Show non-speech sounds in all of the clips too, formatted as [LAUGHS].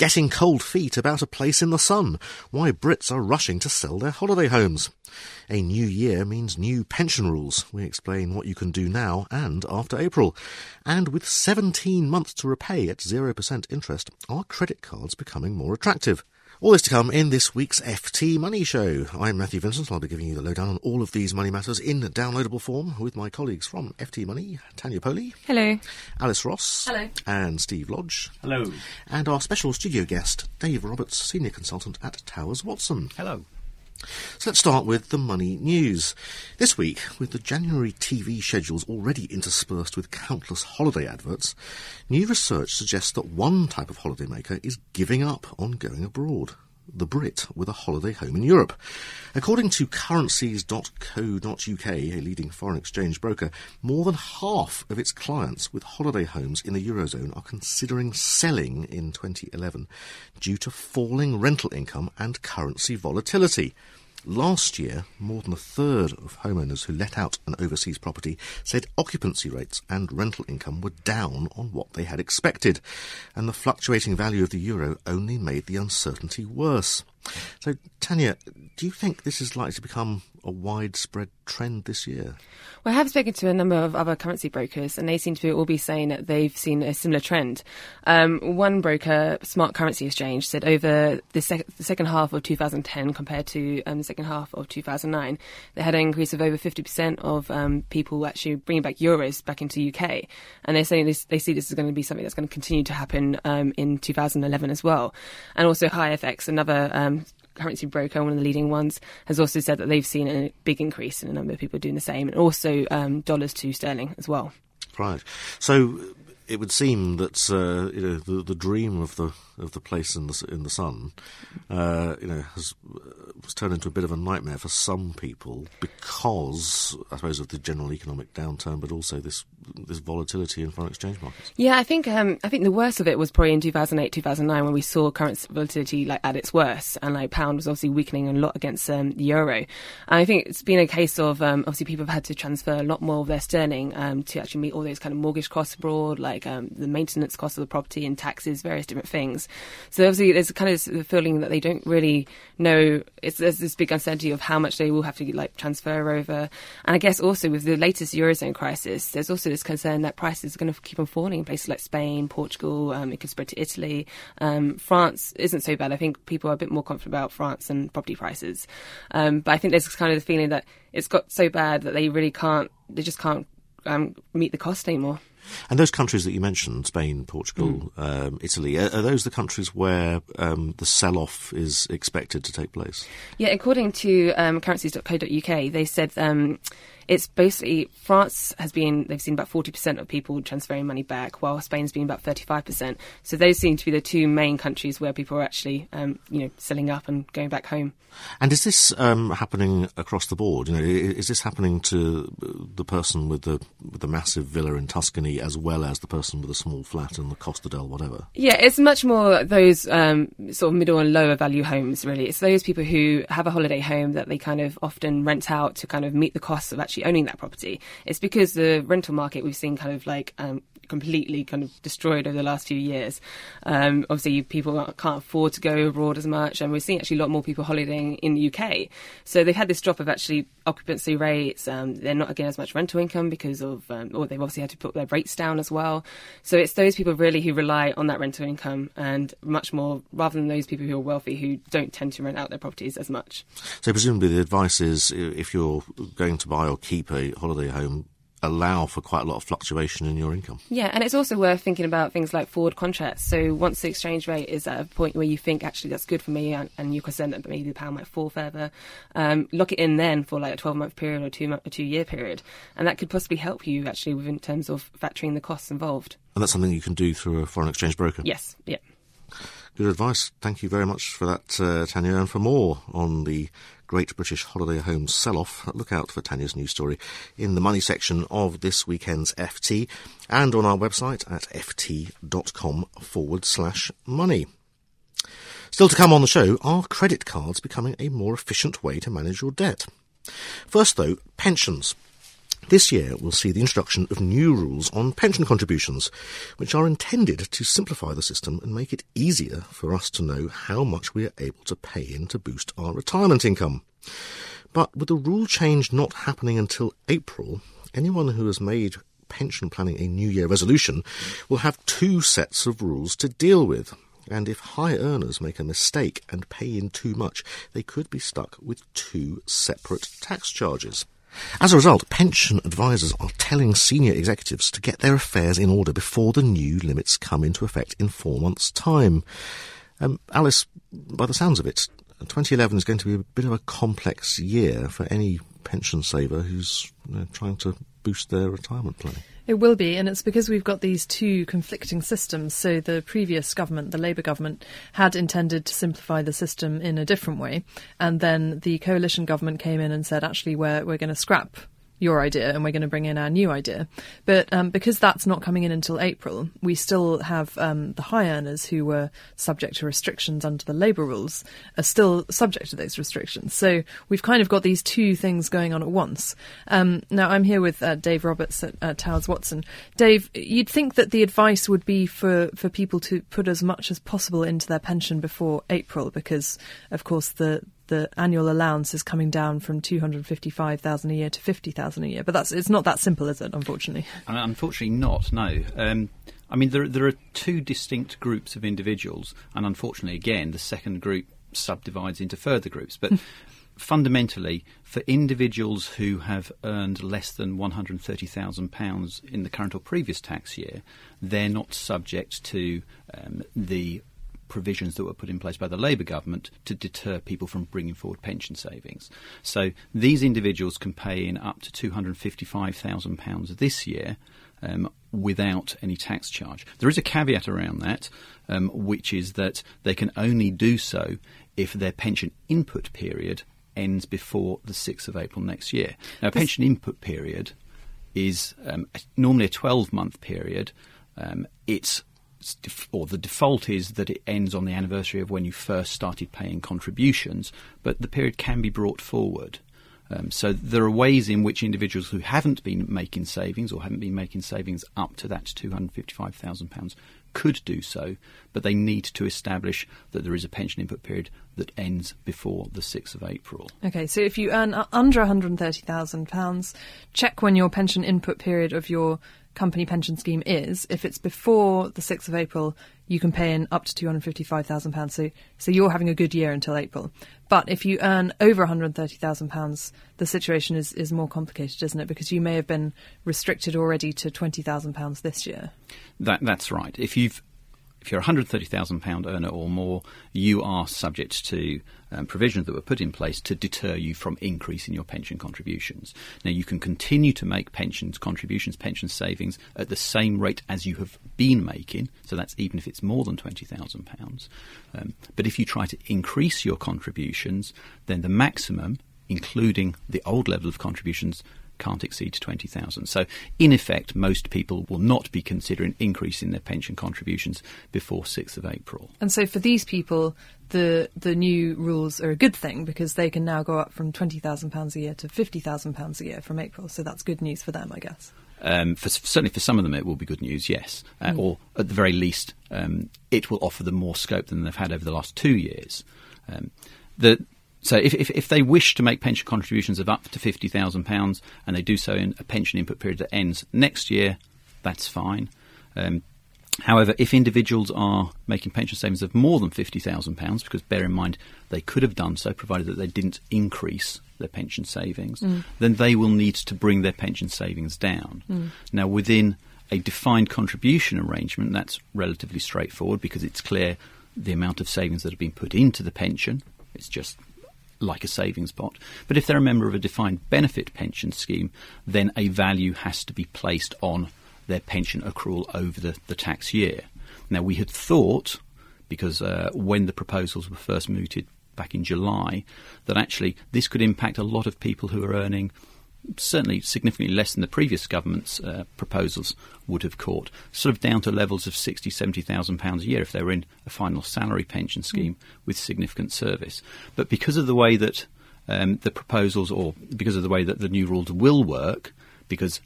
Getting cold feet about a place in the sun. Why Brits are rushing to sell their holiday homes. A new year means new pension rules. We explain what you can do now and after April. And with 17 months to repay at 0% interest, are credit cards becoming more attractive? All this to come in this week's FT Money Show. I'm Matthew Vincent. I'll be giving you the lowdown on all of these money matters in downloadable form with my colleagues from FT Money, Tanya Powley. Hello. Alice Ross. Hello. And Steve Lodge. Hello. And our special studio guest, Dave Roberts, Senior Consultant at Towers Watson. Hello. So let's start with the money news. This week, with the January TV schedules already interspersed with countless holiday adverts, new research suggests that one type of holidaymaker is giving up on going abroad. The Brit with a holiday home in Europe. According to currencies.co.uk, a leading foreign exchange broker, more than half of its clients with holiday homes in the Eurozone are considering selling in 2011 due to falling rental income and currency volatility. Last year, more than a third of homeowners who let out an overseas property said occupancy rates and rental income were down on what they had expected, and the fluctuating value of the euro only made the uncertainty worse. So, Tanya, do you think this is likely to become a widespread trend this year? Well, I have spoken to a number of other currency brokers, and they seem to all be saying that they've seen a similar trend. Um, one broker, Smart Currency Exchange, said over the, sec- the second half of 2010 compared to um, the second half of 2009, they had an increase of over 50% of um, people actually bringing back euros back into UK. And they're saying this, they see this is going to be something that's going to continue to happen um, in 2011 as well. And also, HiFX, another um, currency broker, one of the leading ones, has also said that they've seen a big increase in the number of people doing the same, and also um, dollars to sterling as well. Right. So it would seem that uh, you know the, the dream of the of the place in the in the sun, uh, you know, has was turned into a bit of a nightmare for some people because I suppose of the general economic downturn, but also this this volatility in foreign exchange markets. Yeah, I think um, I think the worst of it was probably in 2008, 2009 when we saw currency volatility like at its worst, and like pound was obviously weakening a lot against um, the euro. And I think it's been a case of um, obviously people have had to transfer a lot more of their sterling um, to actually meet all those kind of mortgage costs abroad, like um, the maintenance cost of the property and taxes, various different things. So obviously there's kind of the feeling that they don't really know. It's, there's this big uncertainty of how much they will have to like transfer over. And I guess also with the latest eurozone crisis, there's also this concern that prices are going to keep on falling in places like Spain, Portugal. Um, it could spread to Italy. Um, France isn't so bad. I think people are a bit more confident about France and property prices. Um, but I think there's kind of the feeling that it's got so bad that they really can't. They just can't um, meet the cost anymore. And those countries that you mentioned, Spain, Portugal, Mm. um, Italy, are, are those the countries where um, the sell-off is expected to take place? Yeah, according to um, currencies.co.uk, they said um, it's basically France has been they've seen about 40% of people transferring money back, while Spain's been about 35%. So those seem to be the two main countries where people are actually um, you know selling up and going back home. And is this um, happening across the board? You know, is this happening to the person with the with the massive villa in Tuscany as well as the person with a small flat in the Costa del whatever? Yeah, it's much more those um, sort of middle and lower value homes, really. It's those people who have a holiday home that they kind of often rent out to kind of meet the costs of actually owning that property. It's because the rental market we've seen kind of like um, completely kind of destroyed over the last few years. Um, obviously, people can't afford to go abroad as much, and we're seeing actually a lot more people holidaying in the UK. So they've had this drop of actually occupancy rates. Um, they're not getting as much rental income because of, um, or they've obviously had to put their rates down as well. So it's those people really who rely on that rental income and much more rather than those people who are wealthy who don't tend to rent out their properties as much. So presumably the advice is if you're going to buy or keep a holiday home, allow for quite a lot of fluctuation in your income. Yeah, and it's also worth thinking about things like forward contracts. So once the exchange rate is at a point where you think actually that's good for me, and, and you're concerned that maybe the pound might fall further, um, lock it in then for like a 12 month period or two month, a two year period, and that could possibly help you actually within terms of factoring the costs involved. And that's something you can do through a foreign exchange broker. Yes. Yeah. Good advice. Thank you very much for that, uh, Tanya. And for more on the Great British Holiday Home Sell Off, look out for Tanya's news story in the money section of this weekend's FT and on our website at ft.com forward slash money. Still to come on the show, are credit cards becoming a more efficient way to manage your debt? First, though, pensions. This year, we'll see the introduction of new rules on pension contributions, which are intended to simplify the system and make it easier for us to know how much we are able to pay in to boost our retirement income. But with the rule change not happening until April, anyone who has made pension planning a New Year resolution will have two sets of rules to deal with. And if high earners make a mistake and pay in too much, they could be stuck with two separate tax charges. As a result, pension advisors are telling senior executives to get their affairs in order before the new limits come into effect in four months' time. Um, Alice, by the sounds of it, 2011 is going to be a bit of a complex year for any pension saver who's you know, trying to boost their retirement planning. It will be, and it's because we've got these two conflicting systems. So the previous government, the Labour government, had intended to simplify the system in a different way, and then the coalition government came in and said, actually, we're we're going to scrap your idea and we're going to bring in our new idea. But um, because that's not coming in until April, we still have um, the high earners who were subject to restrictions under the labour rules are still subject to those restrictions. So we've kind of got these two things going on at once. Um, now, I'm here with uh, Dave Roberts at uh, Towers Watson. Dave, you'd think that the advice would be for, for people to put as much as possible into their pension before April because, of course, the the annual allowance is coming down from 255,000 a year to 50,000 a year. But that's it's not that simple, is it? Unfortunately. Unfortunately, not. No. Um, I mean, there there are two distinct groups of individuals, and unfortunately, again, the second group subdivides into further groups. But [LAUGHS] fundamentally, for individuals who have earned less than £130,000 in the current or previous tax year, they're not subject to um, the provisions that were put in place by the Labour government to deter people from bringing forward pension savings. So these individuals can pay in up to £255,000 this year. Um, without any tax charge. There is a caveat around that, um, which is that they can only do so if their pension input period ends before the 6th of April next year. Now, a pension input period is um, normally a 12 month period. Um, it's or the default is that it ends on the anniversary of when you first started paying contributions, but the period can be brought forward. Um, so there are ways in which individuals who haven't been making savings or haven't been making savings up to that £255,000 could do so, but they need to establish that there is a pension input period that ends before the 6th of April. Okay, so if you earn under £130,000, check when your pension input period of your company pension scheme is, if it's before the 6th of April, you can pay in up to £255,000. So, so you're having a good year until April. But if you earn over £130,000, the situation is, is more complicated, isn't it? Because you may have been restricted already to £20,000 this year. That, that's right. If you've if you're a £130,000 earner or more, you are subject to um, provisions that were put in place to deter you from increasing your pension contributions. Now, you can continue to make pensions contributions, pension savings at the same rate as you have been making, so that's even if it's more than £20,000. Um, but if you try to increase your contributions, then the maximum, including the old level of contributions, can't exceed 20,000. So, in effect, most people will not be considering increasing their pension contributions before 6th of April. And so, for these people, the the new rules are a good thing because they can now go up from twenty thousand pounds a year to fifty thousand pounds a year from April. So that's good news for them, I guess. Um, for, certainly for some of them, it will be good news, yes. Uh, or at the very least, um, it will offer them more scope than they've had over the last two years. Um, the, so if, if, if, they wish to make pension contributions of up to £50,000 and they do so in a pension input period that ends next year, that's fine. Um, however, if individuals are making pension savings of more than £50,000, because bear in mind they could have done so provided that they didn't increase their pension savings, mm. then they will need to bring their pension savings down. Mm. Now, within a defined contribution arrangement, that's relatively straightforward because it's clear the amount of savings that have been put into the pension. It's just like a savings pot. But if they're a member of a defined benefit pension scheme, then a value has to be placed on their pension accrual over the, the tax year. Now, we had thought, because uh, when the proposals were first mooted back in July, that actually this could impact a lot of people who are earning certainly significantly less than the previous government's uh, proposals would have caught, sort of down to levels of sixty, seventy thousand pounds a year if they were in a final salary pension scheme mm. with significant service. But because of the way that um, the proposals, or because of the way that the new rules will work, because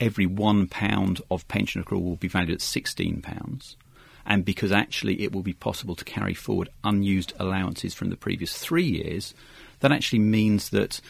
every one pound of pension accrual will be valued at sixteen pounds. And because actually it will be possible to carry forward unused allowances from the previous three years, that actually means that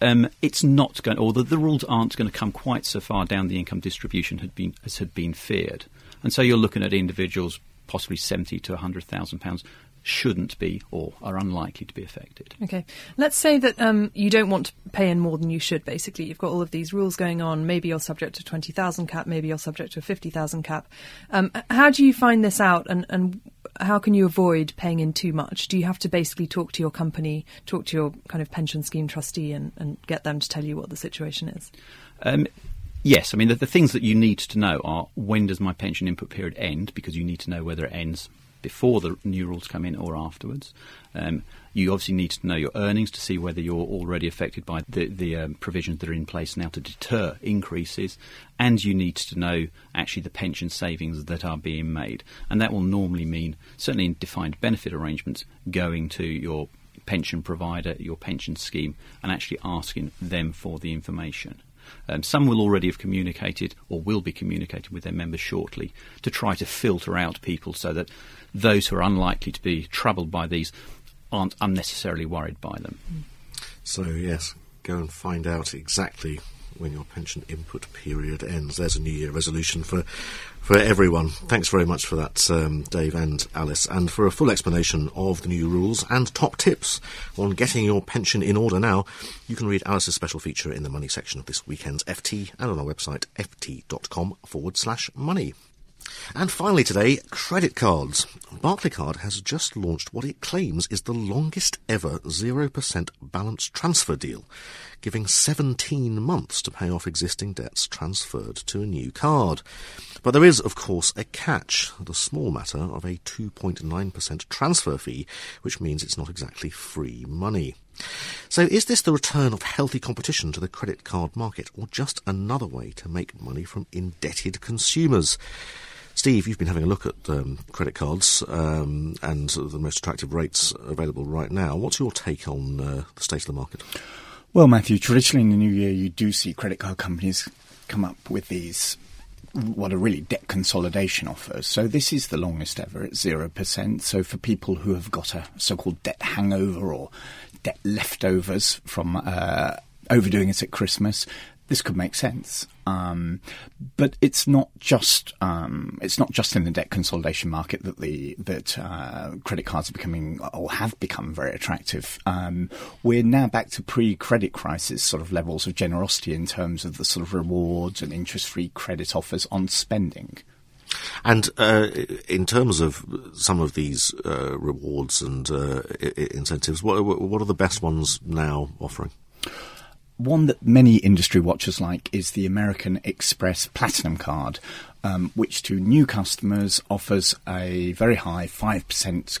um, it's not going, or the, the, rules aren't going to come quite so far down the income distribution had been, as had been feared. And so you're looking at individuals possibly seventy to hundred thousand pounds shouldn't be or are unlikely to be affected. Okay. Let's say that um, you don't want to pay in more than you should, basically. You've got all of these rules going on. Maybe you're subject to 20,000 cap, maybe you're subject to a 50,000 cap. Um, how do you find this out and, and how can you avoid paying in too much? Do you have to basically talk to your company, talk to your kind of pension scheme trustee and, and get them to tell you what the situation is? Um, Yes, I mean the, the, things that you need to know are when does my pension input period end because you need to know whether it ends before the new rules come in or afterwards. Um, you obviously need to know your earnings to see whether you're already affected by the, the um, provisions that are in place now to deter increases, and you need to know actually the pension savings that are being made. And that will normally mean, certainly in defined benefit arrangements, going to your pension provider, your pension scheme, and actually asking them for the information. Um, some will already have communicated or will be communicating with their members shortly to try to filter out people so that those who are unlikely to be troubled by these aren't unnecessarily worried by them. So, yes, go and find out exactly when your pension input period ends. There's a New Year resolution for for everyone. Thanks very much for that, um, Dave and Alice. And for a full explanation of the new rules and top tips on getting your pension in order now, you can read Alice's special feature in the money section of this weekend's FT and on our website ft.com forward slash money. And finally today, credit cards. Barclaycard has just launched what it claims is the longest ever 0% balance transfer deal, giving 17 months to pay off existing debts transferred to a new card. But there is, of course, a catch, the small matter of a 2.9% transfer fee, which means it's not exactly free money. So is this the return of healthy competition to the credit card market, or just another way to make money from indebted consumers? Steve, you've been having a look at um, credit cards um, and the most attractive rates available right now. What's your take on uh, the state of the market? Well, Matthew, traditionally in the new year, you do see credit card companies come up with these what are really debt consolidation offers. So this is the longest ever at 0%. So for people who have got a so-called debt hangover or debt leftovers from uh, overdoing it at Christmas, this could make sense. Um, but it's not just um, it's not just in the debt consolidation market that the that uh, credit cards are becoming or have become very attractive. Um, we're now back to pre-credit crisis sort of levels of generosity in terms of the sort of rewards and interest-free credit offers on spending. And uh, in terms of some of these uh, rewards and uh, incentives, what, what are the best ones now offering? one that many industry watchers like is the American Express Platinum Card, um, which to new customers offers a very high 5%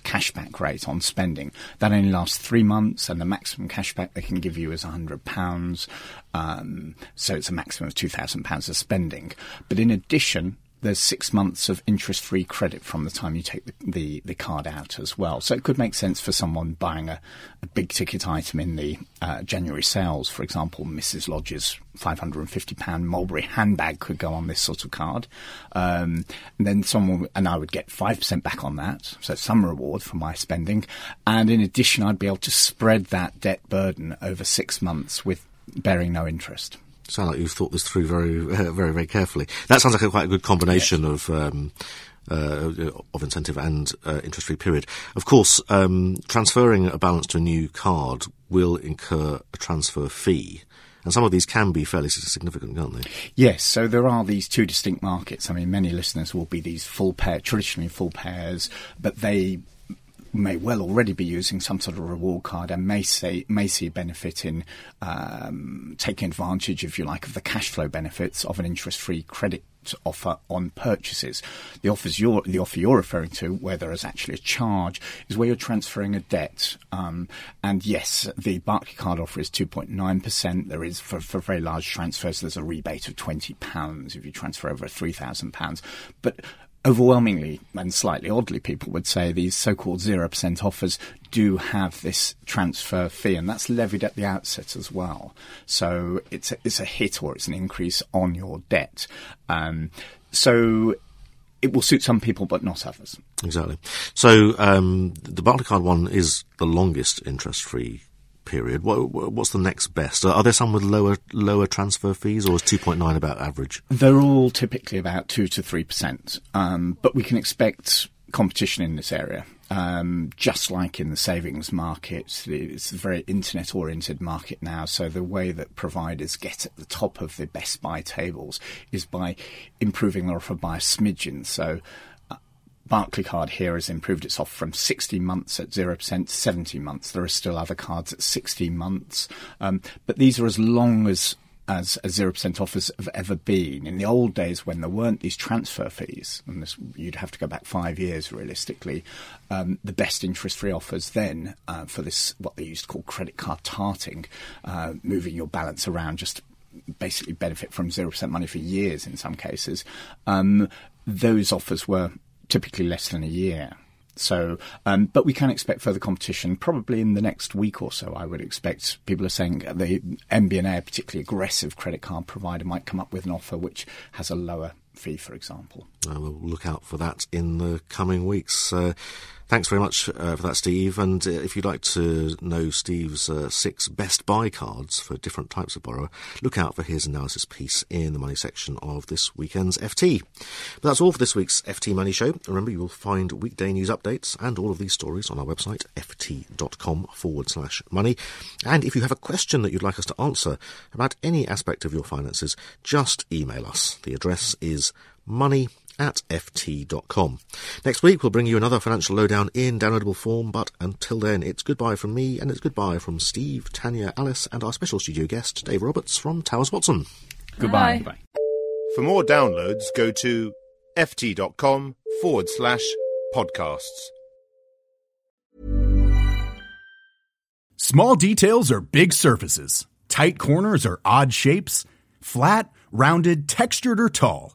cashback rate on spending. That only lasts three months, and the maximum cashback they can give you is £100. Um, so it's a maximum of £2,000 of spending. But in addition, there's six months of interest free credit from the time you take the, the, the, card out as well. So it could make sense for someone buying a, a big ticket item in the uh, January sales. For example, Mrs. Lodge's £550 Mulberry handbag could go on this sort of card. Um, and then someone, and I would get 5% back on that. So some reward for my spending. And in addition, I'd be able to spread that debt burden over six months with bearing no interest sound like you've thought this through very, uh, [LAUGHS] very, very carefully. That sounds like a quite a good combination yes. of. Um, uh, of incentive and uh, interest-free period. Of course, um, transferring a balance to a new card will incur a transfer fee. And some of these can be fairly significant, can't they? Yes, so there are these two distinct markets. I mean, many listeners will be these full pair, traditionally full pairs, but they may well already be using some sort of reward card and may say may see a benefit in um, taking advantage, if you like, of the cash flow benefits of an interest-free credit offer on purchases. The offers you're the offer you're referring to, where there is actually a charge, is where you're transferring a debt. Um, and yes, the Barclaycard offer is 2.9 percent. There is for, for very large transfers, there's a rebate of 20 pounds if you transfer over 3,000 pounds. But overwhelmingly and slightly oddly, people would say these so-called zero percent offers do have this transfer fee, and that's levied at the outset as well. So it's a, it's a hit or it's an increase on your debt. Um, so it will suit some people, but not others. Exactly. So um, the Barclaycard one is the longest interest-free period. What, what's the next best? Are there some with lower lower transfer fees, or is two point nine about average? They're all typically about two to three percent, um, but we can expect competition in this area. Um, just like in the savings market, it's a very internet oriented market now. So the way that providers get at the top of the best buy tables is by improving their offer by a smidgen. So Barclaycard here has improved its offer from 60 months at 0% to 70 months. There are still other cards at 60 months. Um, but these are as long as as, as 0% offers have ever been. In the old days when there weren't these transfer fees, and this, you'd have to go back five years realistically, um, the best interest free offers then uh, for this, what they used to call credit card tarting, uh, moving your balance around just basically benefit from 0% money for years in some cases, um, those offers were typically less than a year. So, um, but we can expect further competition probably in the next week or so. I would expect people are saying the MBNA, a particularly aggressive credit card provider, might come up with an offer which has a lower fee, for example. We'll look out for that in the coming weeks. Uh, Thanks very much uh, for that, Steve. And uh, if you'd like to know Steve's uh, six best buy cards for different types of borrower, look out for his analysis piece in the money section of this weekend's FT. But that's all for this week's FT Money Show. Remember, you will find weekday news updates and all of these stories on our website, ft.com forward slash money. And if you have a question that you'd like us to answer about any aspect of your finances, just email us. The address is money at ft.com. Next week, we'll bring you another financial lowdown in downloadable form, but until then, it's goodbye from me and it's goodbye from Steve, Tanya, Alice, and our special studio guest, Dave Roberts from Towers Watson. Goodbye. Goodbye. For more downloads, go to ft.com forward slash podcasts. Small details are big surfaces, tight corners are odd shapes, flat, rounded, textured, or tall.